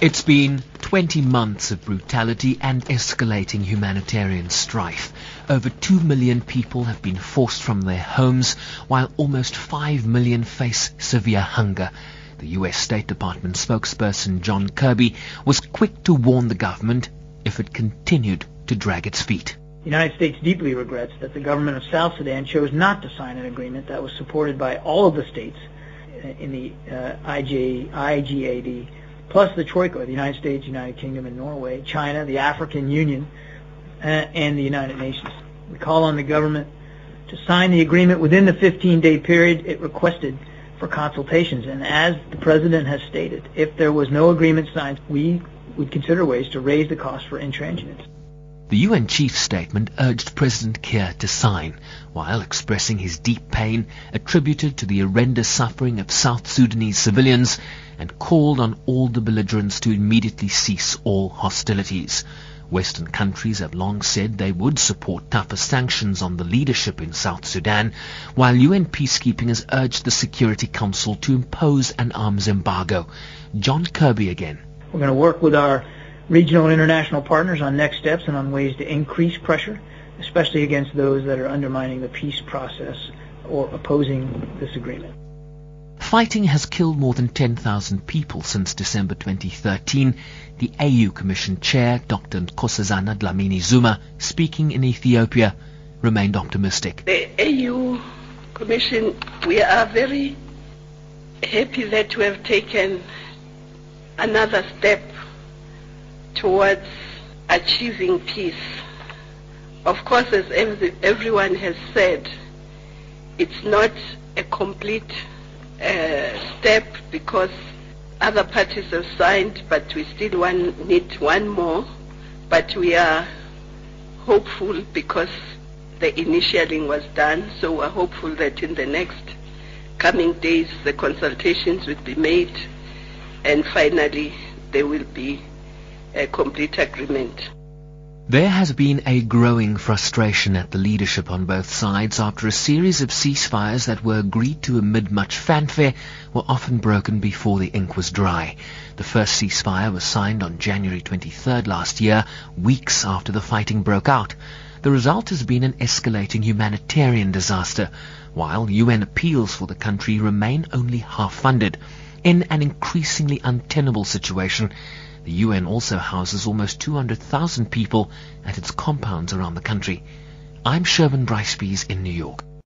It's been 20 months of brutality and escalating humanitarian strife. Over 2 million people have been forced from their homes, while almost 5 million face severe hunger. The US State Department spokesperson John Kirby was quick to warn the government if it continued to drag its feet. The United States deeply regrets that the government of South Sudan chose not to sign an agreement that was supported by all of the states in the uh, IG, IGAD plus the Troika, the United States, United Kingdom, and Norway, China, the African Union, uh, and the United Nations. We call on the government to sign the agreement within the 15-day period it requested for consultations. And as the President has stated, if there was no agreement signed, we would consider ways to raise the cost for intransigence. The UN chief statement urged President Kiir to sign, while expressing his deep pain attributed to the horrendous suffering of South Sudanese civilians and called on all the belligerents to immediately cease all hostilities. Western countries have long said they would support tougher sanctions on the leadership in South Sudan, while UN peacekeeping has urged the Security Council to impose an arms embargo. John Kirby again. We're going to work with our regional and international partners on next steps and on ways to increase pressure, especially against those that are undermining the peace process or opposing this agreement. Fighting has killed more than 10,000 people since December 2013. The AU Commission Chair, Dr. Nkosazana Dlamini Zuma, speaking in Ethiopia, remained optimistic. The AU Commission, we are very happy that we have taken another step towards achieving peace. Of course, as everyone has said, it's not a complete uh, step because other parties have signed, but we still want, need one more. But we are hopeful because the initialing was done, so we're hopeful that in the next coming days the consultations will be made and finally there will be a complete agreement. There has been a growing frustration at the leadership on both sides after a series of ceasefires that were agreed to amid much fanfare were often broken before the ink was dry. The first ceasefire was signed on January 23rd last year, weeks after the fighting broke out. The result has been an escalating humanitarian disaster, while UN appeals for the country remain only half-funded. In an increasingly untenable situation, the UN also houses almost 200,000 people at its compounds around the country. I'm Sherwin Bryce in New York.